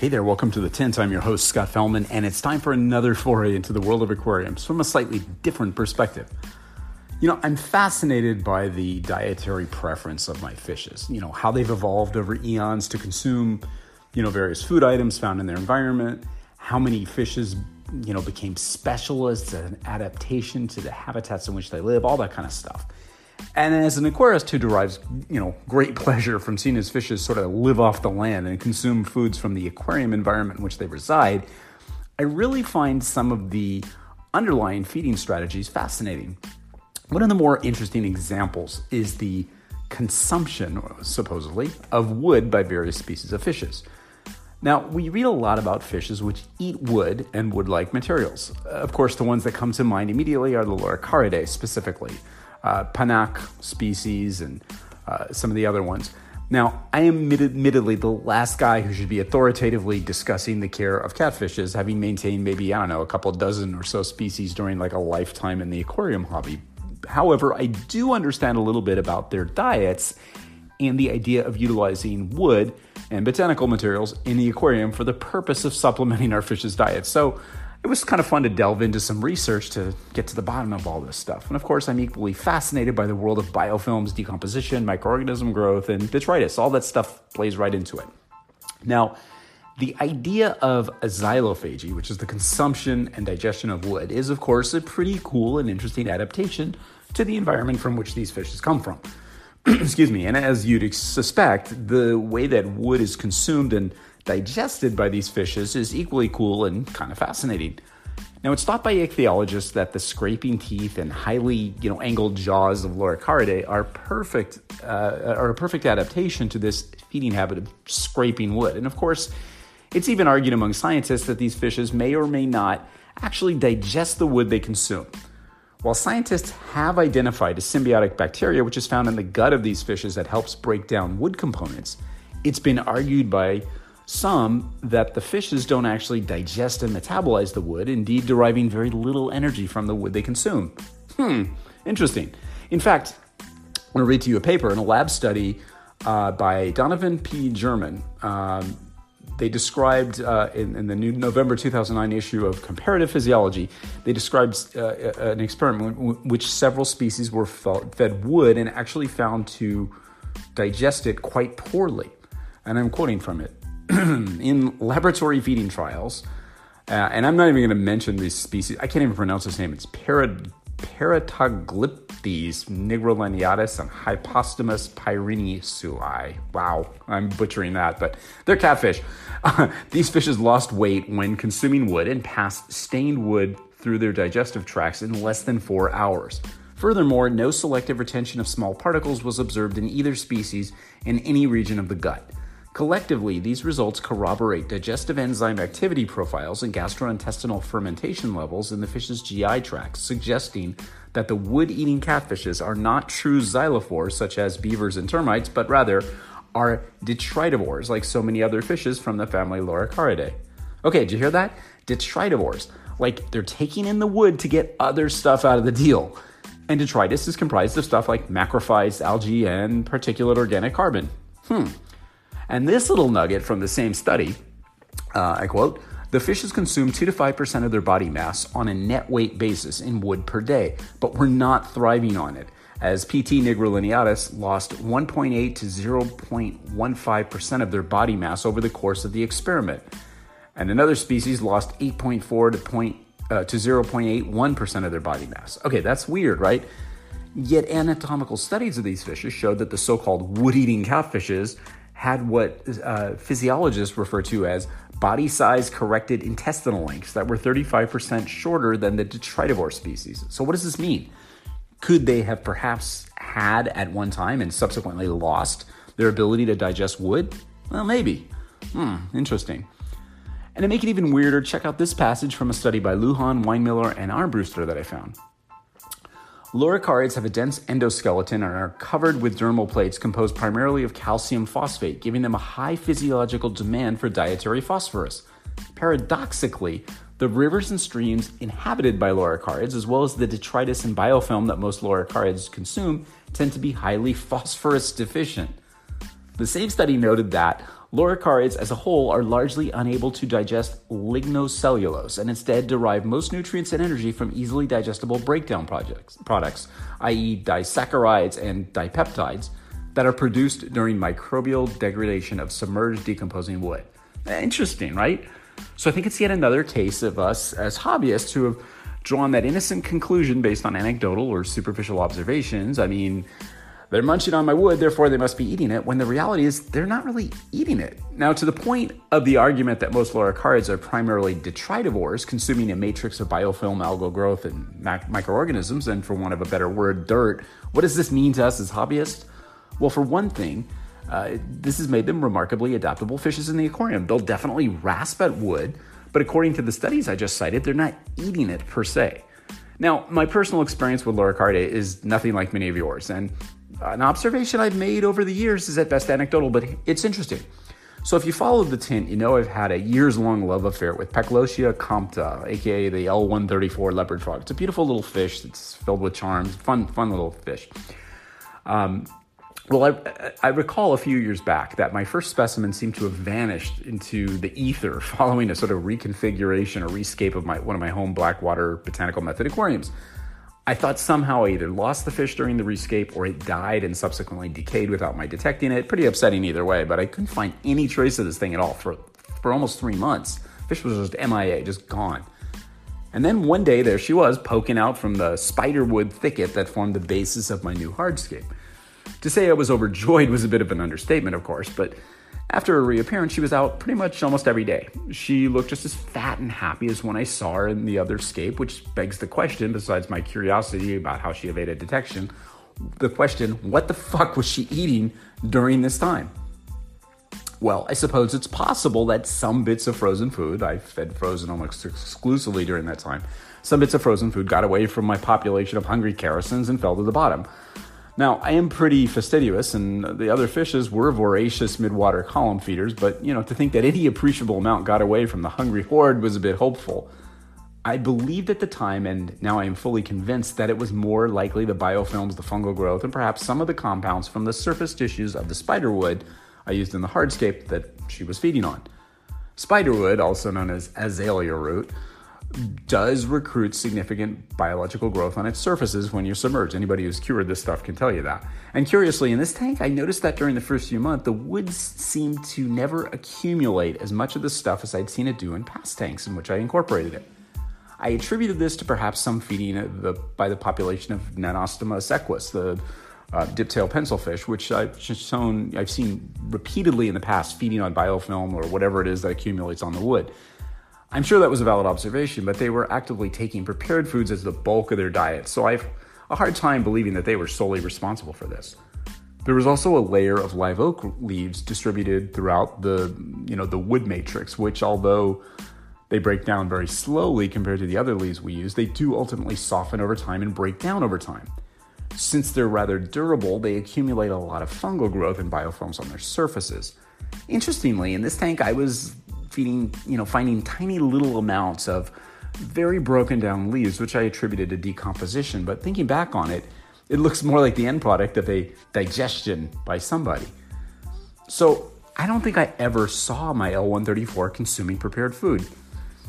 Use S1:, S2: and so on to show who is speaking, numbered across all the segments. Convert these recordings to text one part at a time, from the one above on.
S1: Hey there, welcome to the Tint. I'm your host, Scott Fellman, and it's time for another foray into the world of aquariums from a slightly different perspective. You know, I'm fascinated by the dietary preference of my fishes, you know, how they've evolved over eons to consume, you know, various food items found in their environment, how many fishes, you know, became specialists at an adaptation to the habitats in which they live, all that kind of stuff. And as an aquarist who derives, you know, great pleasure from seeing his fishes sort of live off the land and consume foods from the aquarium environment in which they reside, I really find some of the underlying feeding strategies fascinating. One of the more interesting examples is the consumption, supposedly, of wood by various species of fishes. Now, we read a lot about fishes which eat wood and wood like materials. Of course, the ones that come to mind immediately are the Loricariidae specifically uh, Panaque species and uh, some of the other ones. Now, I am admittedly the last guy who should be authoritatively discussing the care of catfishes, having maintained maybe, I don't know, a couple dozen or so species during like a lifetime in the aquarium hobby. However, I do understand a little bit about their diets and the idea of utilizing wood and botanical materials in the aquarium for the purpose of supplementing our fish's diet. So, it was kind of fun to delve into some research to get to the bottom of all this stuff. And of course, I'm equally fascinated by the world of biofilms, decomposition, microorganism growth, and detritus. All that stuff plays right into it. Now, the idea of xylophagy, which is the consumption and digestion of wood, is of course a pretty cool and interesting adaptation to the environment from which these fishes come from. Excuse me. And as you'd suspect, the way that wood is consumed and digested by these fishes is equally cool and kind of fascinating. Now, it's thought by ichthyologists that the scraping teeth and highly, you know, angled jaws of Loricariidae are perfect, uh, are a perfect adaptation to this feeding habit of scraping wood. And of course, it's even argued among scientists that these fishes may or may not actually digest the wood they consume. While scientists have identified a symbiotic bacteria which is found in the gut of these fishes that helps break down wood components, it's been argued by some that the fishes don't actually digest and metabolize the wood, indeed, deriving very little energy from the wood they consume. Hmm, interesting. In fact, I want to read to you a paper in a lab study uh, by Donovan P. German. Um, they described uh, in, in, the new November 2009 issue of Comparative Physiology, they described uh, an experiment in which several species were fed wood and actually found to digest it quite poorly. And I'm quoting from it. in laboratory feeding trials, uh, and I'm not even going to mention these species. I can't even pronounce this name. It's Parad- Paratoglyptes nigrolineatus and Hypostomus pyrineusi. Wow, I'm butchering that, but they're catfish. These fishes lost weight when consuming wood and passed stained wood through their digestive tracts in less than four hours. Furthermore, no selective retention of small particles was observed in either species in any region of the gut. Collectively, these results corroborate digestive enzyme activity profiles and gastrointestinal fermentation levels in the fish's GI tract, suggesting that the wood eating catfishes are not true xylophores such as beavers and termites, but rather are detritivores like so many other fishes from the family Loricariidae. Okay, did you hear that? Detritivores. Like they're taking in the wood to get other stuff out of the deal. And detritus is comprised of stuff like macrophytes, algae, and particulate organic carbon. Hmm. And this little nugget from the same study, uh, I quote, the fishes consume 2 to 5% of their body mass on a net weight basis in wood per day, but were not thriving on it, as PT nigrolineatus lost 1.8 to 0.15% of their body mass over the course of the experiment. And another species lost 8.4 to, point, uh, to 0.81% of their body mass. Okay, that's weird, right? Yet anatomical studies of these fishes showed that the so called wood eating catfishes had what uh, physiologists refer to as body size corrected intestinal lengths that were 35% shorter than the detritivore species. So, what does this mean? Could they have perhaps had at one time and subsequently lost their ability to digest wood? Well, maybe. Hmm, interesting. And to make it even weirder, check out this passage from a study by Lujan, Winemiller, and Armbruster that I found. Loricariids have a dense endoskeleton and are covered with dermal plates composed primarily of calcium phosphate, giving them a high physiological demand for dietary phosphorus. Paradoxically, the rivers and streams inhabited by loricariids, as well as the detritus and biofilm that most loricariids consume, tend to be highly phosphorus deficient. The same study noted that loricariids as a whole are largely unable to digest lignocellulose and instead derive most nutrients and energy from easily digestible breakdown projects, products, i.e., disaccharides and dipeptides, that are produced during microbial degradation of submerged decomposing wood. Interesting, right? So I think it's yet another case of us as hobbyists who have drawn that innocent conclusion based on anecdotal or superficial observations. I mean, they're munching on my wood, therefore they must be eating it, when the reality is they're not really eating it. Now, to the point of the argument that most loricariids are primarily detritivores, consuming a matrix of biofilm, algal growth, and mac- microorganisms, and for want of a better word, dirt, what does this mean to us as hobbyists? Well, for one thing, uh, this has made them remarkably adaptable fishes in the aquarium. They'll definitely rasp at wood, but according to the studies I just cited, they're not eating it per se. Now, my personal experience with Loricariidae is nothing like many of yours, and an observation I've made over the years is at best anecdotal, but it's interesting. So if you followed the tint, you know I've had a years-long love affair with Peckoltia compta, aka the L134 leopard frog. It's a beautiful little fish that's filled with charms, fun, fun little fish. Um, well, I, I, recall a few years back that my first specimen seemed to have vanished into the ether following a sort of reconfiguration or rescape of my one of my home Blackwater botanical method aquariums. I thought somehow I either lost the fish during the rescape or it died and subsequently decayed without my detecting it. Pretty upsetting either way, but I couldn't find any trace of this thing at all for, for almost three months. Fish was just MIA, just gone. And then one day there she was, poking out from the spiderwood thicket that formed the basis of my new hardscape. To say I was overjoyed was a bit of an understatement, of course, but after her reappearance, she was out pretty much almost every day. She looked just as fat and happy as when I saw her in the other scape, which begs the question, besides my curiosity about how she evaded detection, the question what the fuck was she eating during this time? Well, I suppose it's possible that some bits of frozen food, I fed frozen almost exclusively during that time, some bits of frozen food got away from my population of hungry characins and fell to the bottom. Now, I am pretty fastidious, and the other fishes were voracious midwater column feeders, but you know, to think that any appreciable amount got away from the hungry horde was a bit hopeful. I believed at the time, and now I am fully convinced, that it was more likely the biofilms, the fungal growth, and perhaps some of the compounds from the surface tissues of the spiderwood I used in the hardscape that she was feeding on. Spiderwood, also known as azalea root, does recruit significant biological growth on its surfaces when you're submerged. Anybody who's cured this stuff can tell you that. And curiously, in this tank, I noticed that during the first few months, the woods seemed to never accumulate as much of the stuff as I'd seen it do in past tanks in which I incorporated it. I attributed this to perhaps some feeding the, by the population of Nannostomus eques, the uh, diptail pencilfish, which I've shown, I've seen repeatedly in the past feeding on biofilm or whatever it is that accumulates on the wood. I'm sure that was a valid observation, but they were actively taking prepared foods as the bulk of their diet, so I've a hard time believing that they were solely responsible for this. There was also a layer of live oak leaves distributed throughout the, you know, the wood matrix, which although they break down very slowly compared to the other leaves we use, they do ultimately soften over time and break down over time. Since they're rather durable, they accumulate a lot of fungal growth and biofilms on their surfaces. Interestingly, in this tank, I was feeding, you know, finding tiny little amounts of very broken down leaves, which I attributed to decomposition. But thinking back on it, it looks more like the end product of a digestion by somebody. So I don't think I ever saw my L134 consuming prepared food.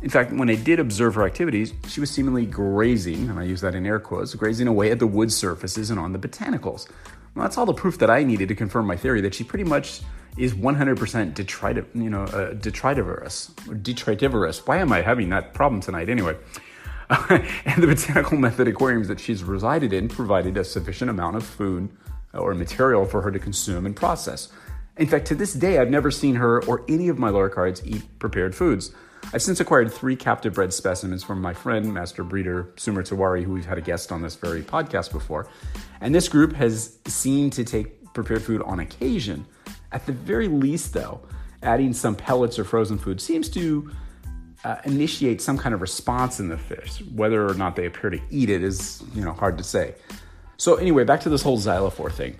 S1: In fact, when I did observe her activities, she was seemingly grazing, and I use that in air quotes, grazing away at the wood surfaces and on the botanicals. Well, that's all the proof that I needed to confirm my theory that she pretty much is 100% detritiv- you know, uh, detritivorous detritivorous. Why am I having that problem tonight anyway? and the botanical method aquariums that she's resided in provided a sufficient amount of food or material for her to consume and process. In fact, to this day, I've never seen her or any of my loricariids eat prepared foods. I've since acquired three captive bred specimens from my friend, master breeder Sumer Tiwari, who we've had a guest on this very podcast before. And this group has seen to take prepared food on occasion. At the very least, though, adding some pellets or frozen food seems to uh, initiate some kind of response in the fish. Whether or not they appear to eat it is, you know, hard to say. So anyway, back to this whole xylophore thing.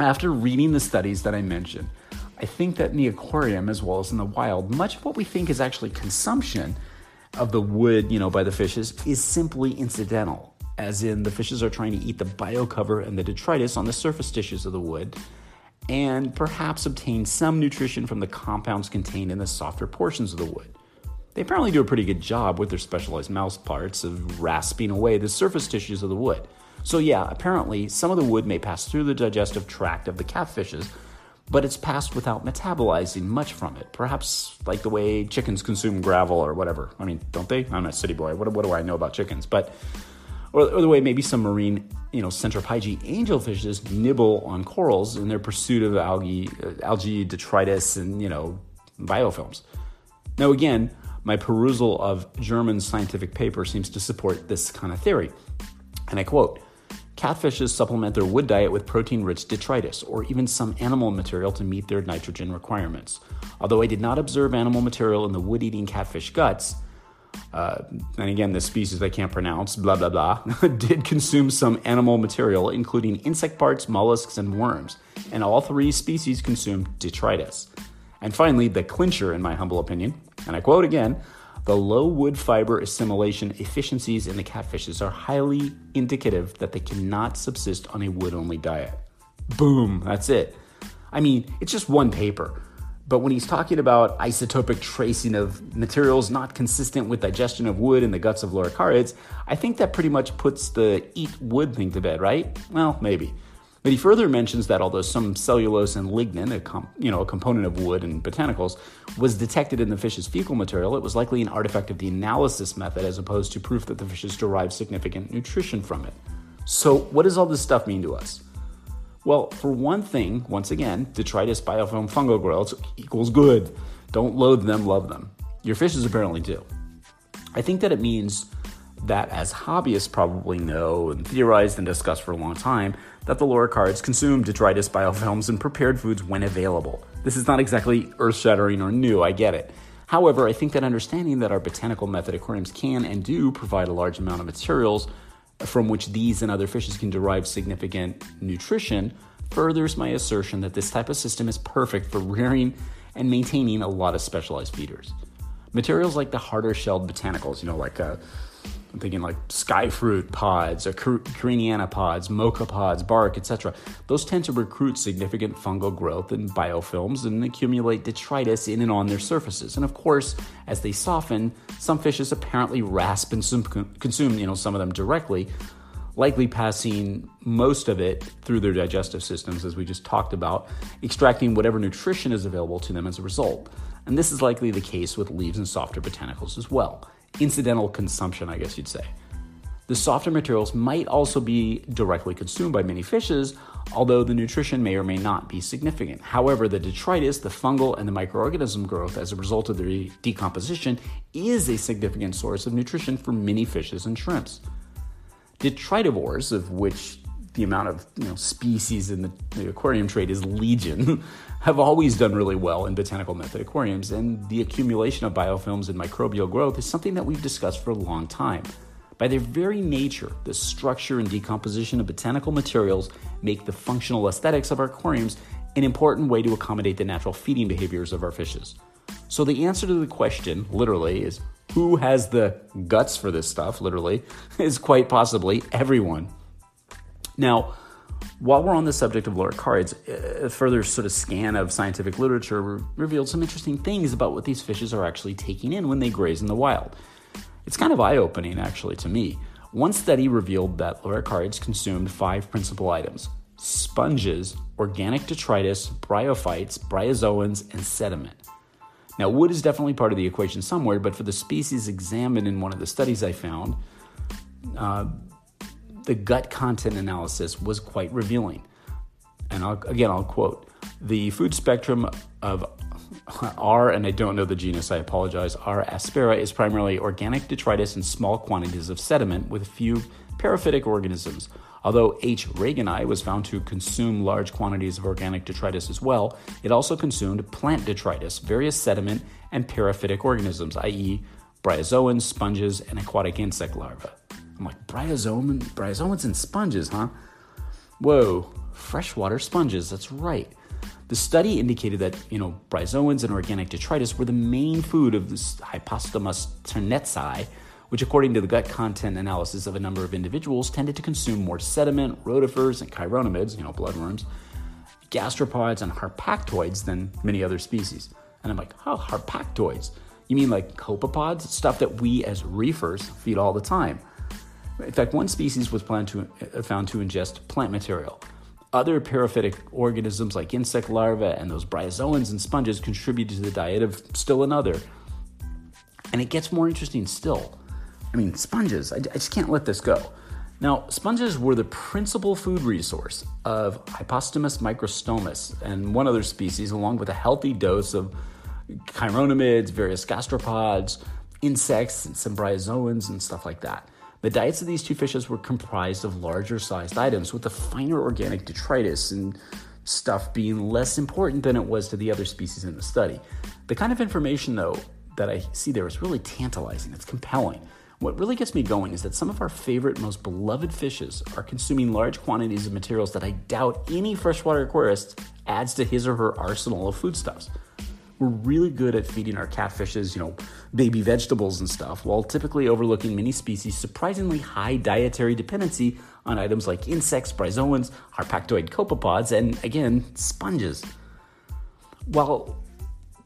S1: After reading the studies that I mentioned, I think that in the aquarium as well as in the wild, much of what we think is actually consumption of the wood, you know, by the fishes is simply incidental. As in, the fishes are trying to eat the biocover and the detritus on the surface tissues of the wood, and perhaps obtain some nutrition from the compounds contained in the softer portions of the wood. They apparently do a pretty good job with their specialized mouth parts of rasping away the surface tissues of the wood. So, yeah, apparently some of the wood may pass through the digestive tract of the catfishes, but it's passed without metabolizing much from it. Perhaps like the way chickens consume gravel or whatever. I mean, don't they? I'm not a city boy. What, what do I know about chickens? But, or, or the way maybe some marine, you know, centropyge angelfishes nibble on corals in their pursuit of algae, uh, algae detritus and, you know, biofilms. Now, again, my perusal of German scientific paper seems to support this kind of theory. And I quote, Catfishes supplement their wood diet with protein rich detritus or even some animal material to meet their nitrogen requirements. Although I did not observe animal material in the wood eating catfish guts, uh, and again, the species I can't pronounce, blah, blah, blah, did consume some animal material, including insect parts, mollusks, and worms. And all three species consumed detritus. And finally, the clincher, in my humble opinion, and I quote again the low wood fiber assimilation efficiencies in the catfishes are highly indicative that they cannot subsist on a wood only diet. Boom, that's it. I mean, it's just one paper. But when he's talking about isotopic tracing of materials not consistent with digestion of wood in the guts of loricariids, I think that pretty much puts the eat wood thing to bed, right? Well, maybe. But he further mentions that although some cellulose and lignin, a com- you know, a component of wood and botanicals, was detected in the fish's fecal material, it was likely an artifact of the analysis method as opposed to proof that the fishes derived significant nutrition from it. So, what does all this stuff mean to us? Well, for one thing, once again, detritus biofilm fungal growths equals good. Don't loathe them, love them. Your fishes apparently do. I think that it means that, as hobbyists probably know and theorized and discussed for a long time, that the loricariids consume detritus biofilms and prepared foods when available. This is not exactly earth shattering or new, I get it. However, I think that understanding that our botanical method aquariums can and do provide a large amount of materials from which these and other fishes can derive significant nutrition furthers my assertion that this type of system is perfect for rearing and maintaining a lot of specialized feeders. Materials like the harder shelled botanicals, you know, like uh, I'm thinking like sky fruit pods, or Cariniana pods, mocha pods, bark, etc. Those tend to recruit significant fungal growth and biofilms and accumulate detritus in and on their surfaces. And of course, as they soften, some fishes apparently rasp and consume, you know, some of them directly, likely passing most of it through their digestive systems, as we just talked about, extracting whatever nutrition is available to them as a result. And this is likely the case with leaves and softer botanicals as well incidental consumption, I guess you'd say. The softer materials might also be directly consumed by many fishes, although the nutrition may or may not be significant. However, the detritus, the fungal, and the microorganism growth as a result of the decomposition is a significant source of nutrition for many fishes and shrimps. Detritivores, of which the amount of you know, species in the, the aquarium trade is legion, have always done really well in botanical method aquariums, and the accumulation of biofilms and microbial growth is something that we've discussed for a long time. By their very nature, the structure and decomposition of botanical materials make the functional aesthetics of our aquariums an important way to accommodate the natural feeding behaviors of our fishes. So, the answer to the question, literally, is who has the guts for this stuff, literally, is quite possibly everyone. Now, while we're on the subject of loricariids, a further sort of scan of scientific literature revealed some interesting things about what these fishes are actually taking in when they graze in the wild. It's kind of eye opening, actually, to me. One study revealed that loricariids consumed five principal items sponges, organic detritus, bryophytes, bryozoans, and sediment. Now, wood is definitely part of the equation somewhere, but for the species examined in one of the studies I found, uh, the gut content analysis was quite revealing. And I'll, again, I'll quote The food spectrum of R, and I don't know the genus, I apologize, R. aspera is primarily organic detritus and small quantities of sediment with a few periphytic organisms. Although H. regani was found to consume large quantities of organic detritus as well, it also consumed plant detritus, various sediment, and periphytic organisms, i.e., bryozoans, sponges, and aquatic insect larvae. I'm like, bryozoan, bryozoans and sponges, huh? Whoa, freshwater sponges, that's right. The study indicated that, you know, bryozoans and organic detritus were the main food of this Hypostomus ternetzi, which, according to the gut content analysis of a number of individuals, tended to consume more sediment, rotifers, and chironomids, you know, bloodworms, gastropods, and harpactoids than many other species. And I'm like, oh, harpactoids? You mean like copepods? Stuff that we as reefers feed all the time. In fact, one species was to, uh, found to ingest plant material. Other periphytic organisms like insect larvae and those bryozoans and sponges contribute to the diet of still another. And it gets more interesting still. I mean, sponges, I, I just can't let this go. Now, sponges were the principal food resource of Hypostomus microstomus and one other species, along with a healthy dose of chironomids, various gastropods, insects, and some bryozoans, and stuff like that. The diets of these two fishes were comprised of larger sized items, with the finer organic detritus and stuff being less important than it was to the other species in the study. The kind of information, though, that I see there is really tantalizing, it's compelling. What really gets me going is that some of our favorite, most beloved fishes are consuming large quantities of materials that I doubt any freshwater aquarist adds to his or her arsenal of foodstuffs. We're really good at feeding our catfishes, you know, baby vegetables and stuff, while typically overlooking many species' surprisingly high dietary dependency on items like insects, bryozoans, harpactoid copepods, and again, sponges. While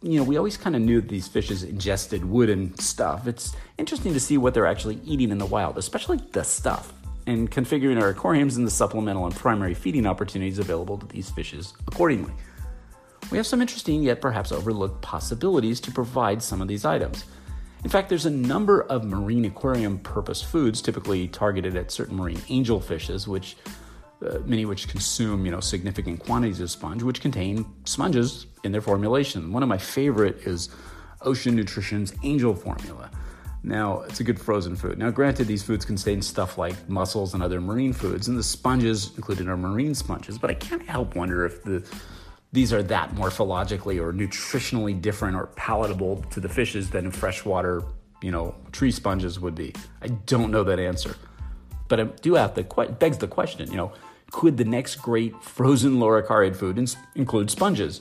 S1: you know, we always kind of knew that these fishes ingested wood and stuff. It's interesting to see what they're actually eating in the wild, especially the stuff, and configuring our aquariums and the supplemental and primary feeding opportunities available to these fishes accordingly. We have some interesting yet perhaps overlooked possibilities to provide some of these items. In fact, there's a number of marine aquarium purpose foods typically targeted at certain marine angelfishes, which uh, many which consume you know significant quantities of sponge, which contain sponges in their formulation. One of my favorite is Ocean Nutrition's Angel Formula. Now, it's a good frozen food. Now, granted, these foods contain stuff like mussels and other marine foods, and the sponges included are marine sponges, but I can't help wonder if the these are that morphologically or nutritionally different or palatable to the fishes than freshwater, you know, tree sponges would be. I don't know that answer. But I do have to begs the question, you know, could the next great frozen loricarid food include sponges?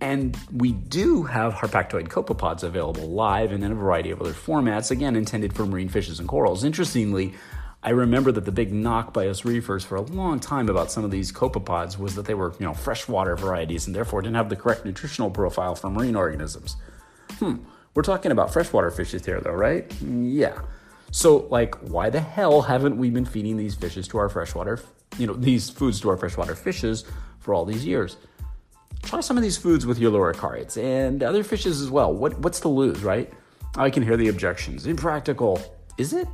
S1: And we do have harpactoid copepods available live and in a variety of other formats, again, intended for marine fishes and corals. Interestingly, I remember that the big knock by us reefers for a long time about some of these copepods was that they were, you know, freshwater varieties and therefore didn't have the correct nutritional profile for marine organisms. Hmm, we're talking about freshwater fishes here, though, right? Yeah. So, like, why the hell haven't we been feeding these fishes to our freshwater, you know, these foods to our freshwater fishes for all these years? Try some of these foods with your loricarids and other fishes as well. What, what's to lose, right? I can hear the objections. Impractical. Is it?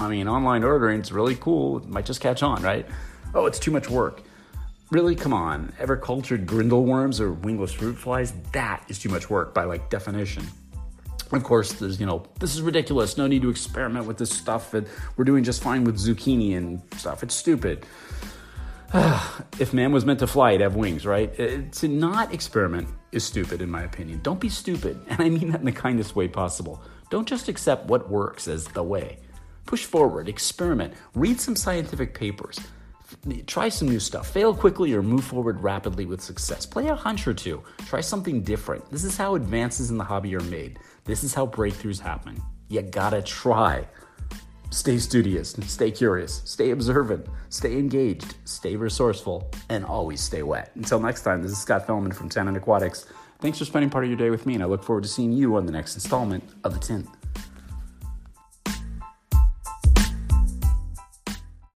S1: I mean, online ordering is really cool. It might just catch on, right? Oh, it's too much work. Really, come on. Ever cultured grindal worms or wingless fruit flies? That is too much work by like definition. Of course, there's, you know, this is ridiculous. No need to experiment with this stuff. And we're doing just fine with zucchini and stuff. It's stupid. if man was meant to fly, he'd have wings, right? Uh, to not experiment is stupid, in my opinion. Don't be stupid. And I mean that in the kindest way possible. Don't just accept what works as the way. Push forward, experiment, read some scientific papers, try some new stuff, fail quickly or move forward rapidly with success. Play a hunch or two, try something different. This is how advances in the hobby are made. This is how breakthroughs happen. You gotta try. Stay studious, stay curious, stay observant, stay engaged, stay resourceful, and always stay wet. Until next time, this is Scott Fellman from Tannin Aquatics. Thanks for spending part of your day with me, and I look forward to seeing you on the next installment of The Tint.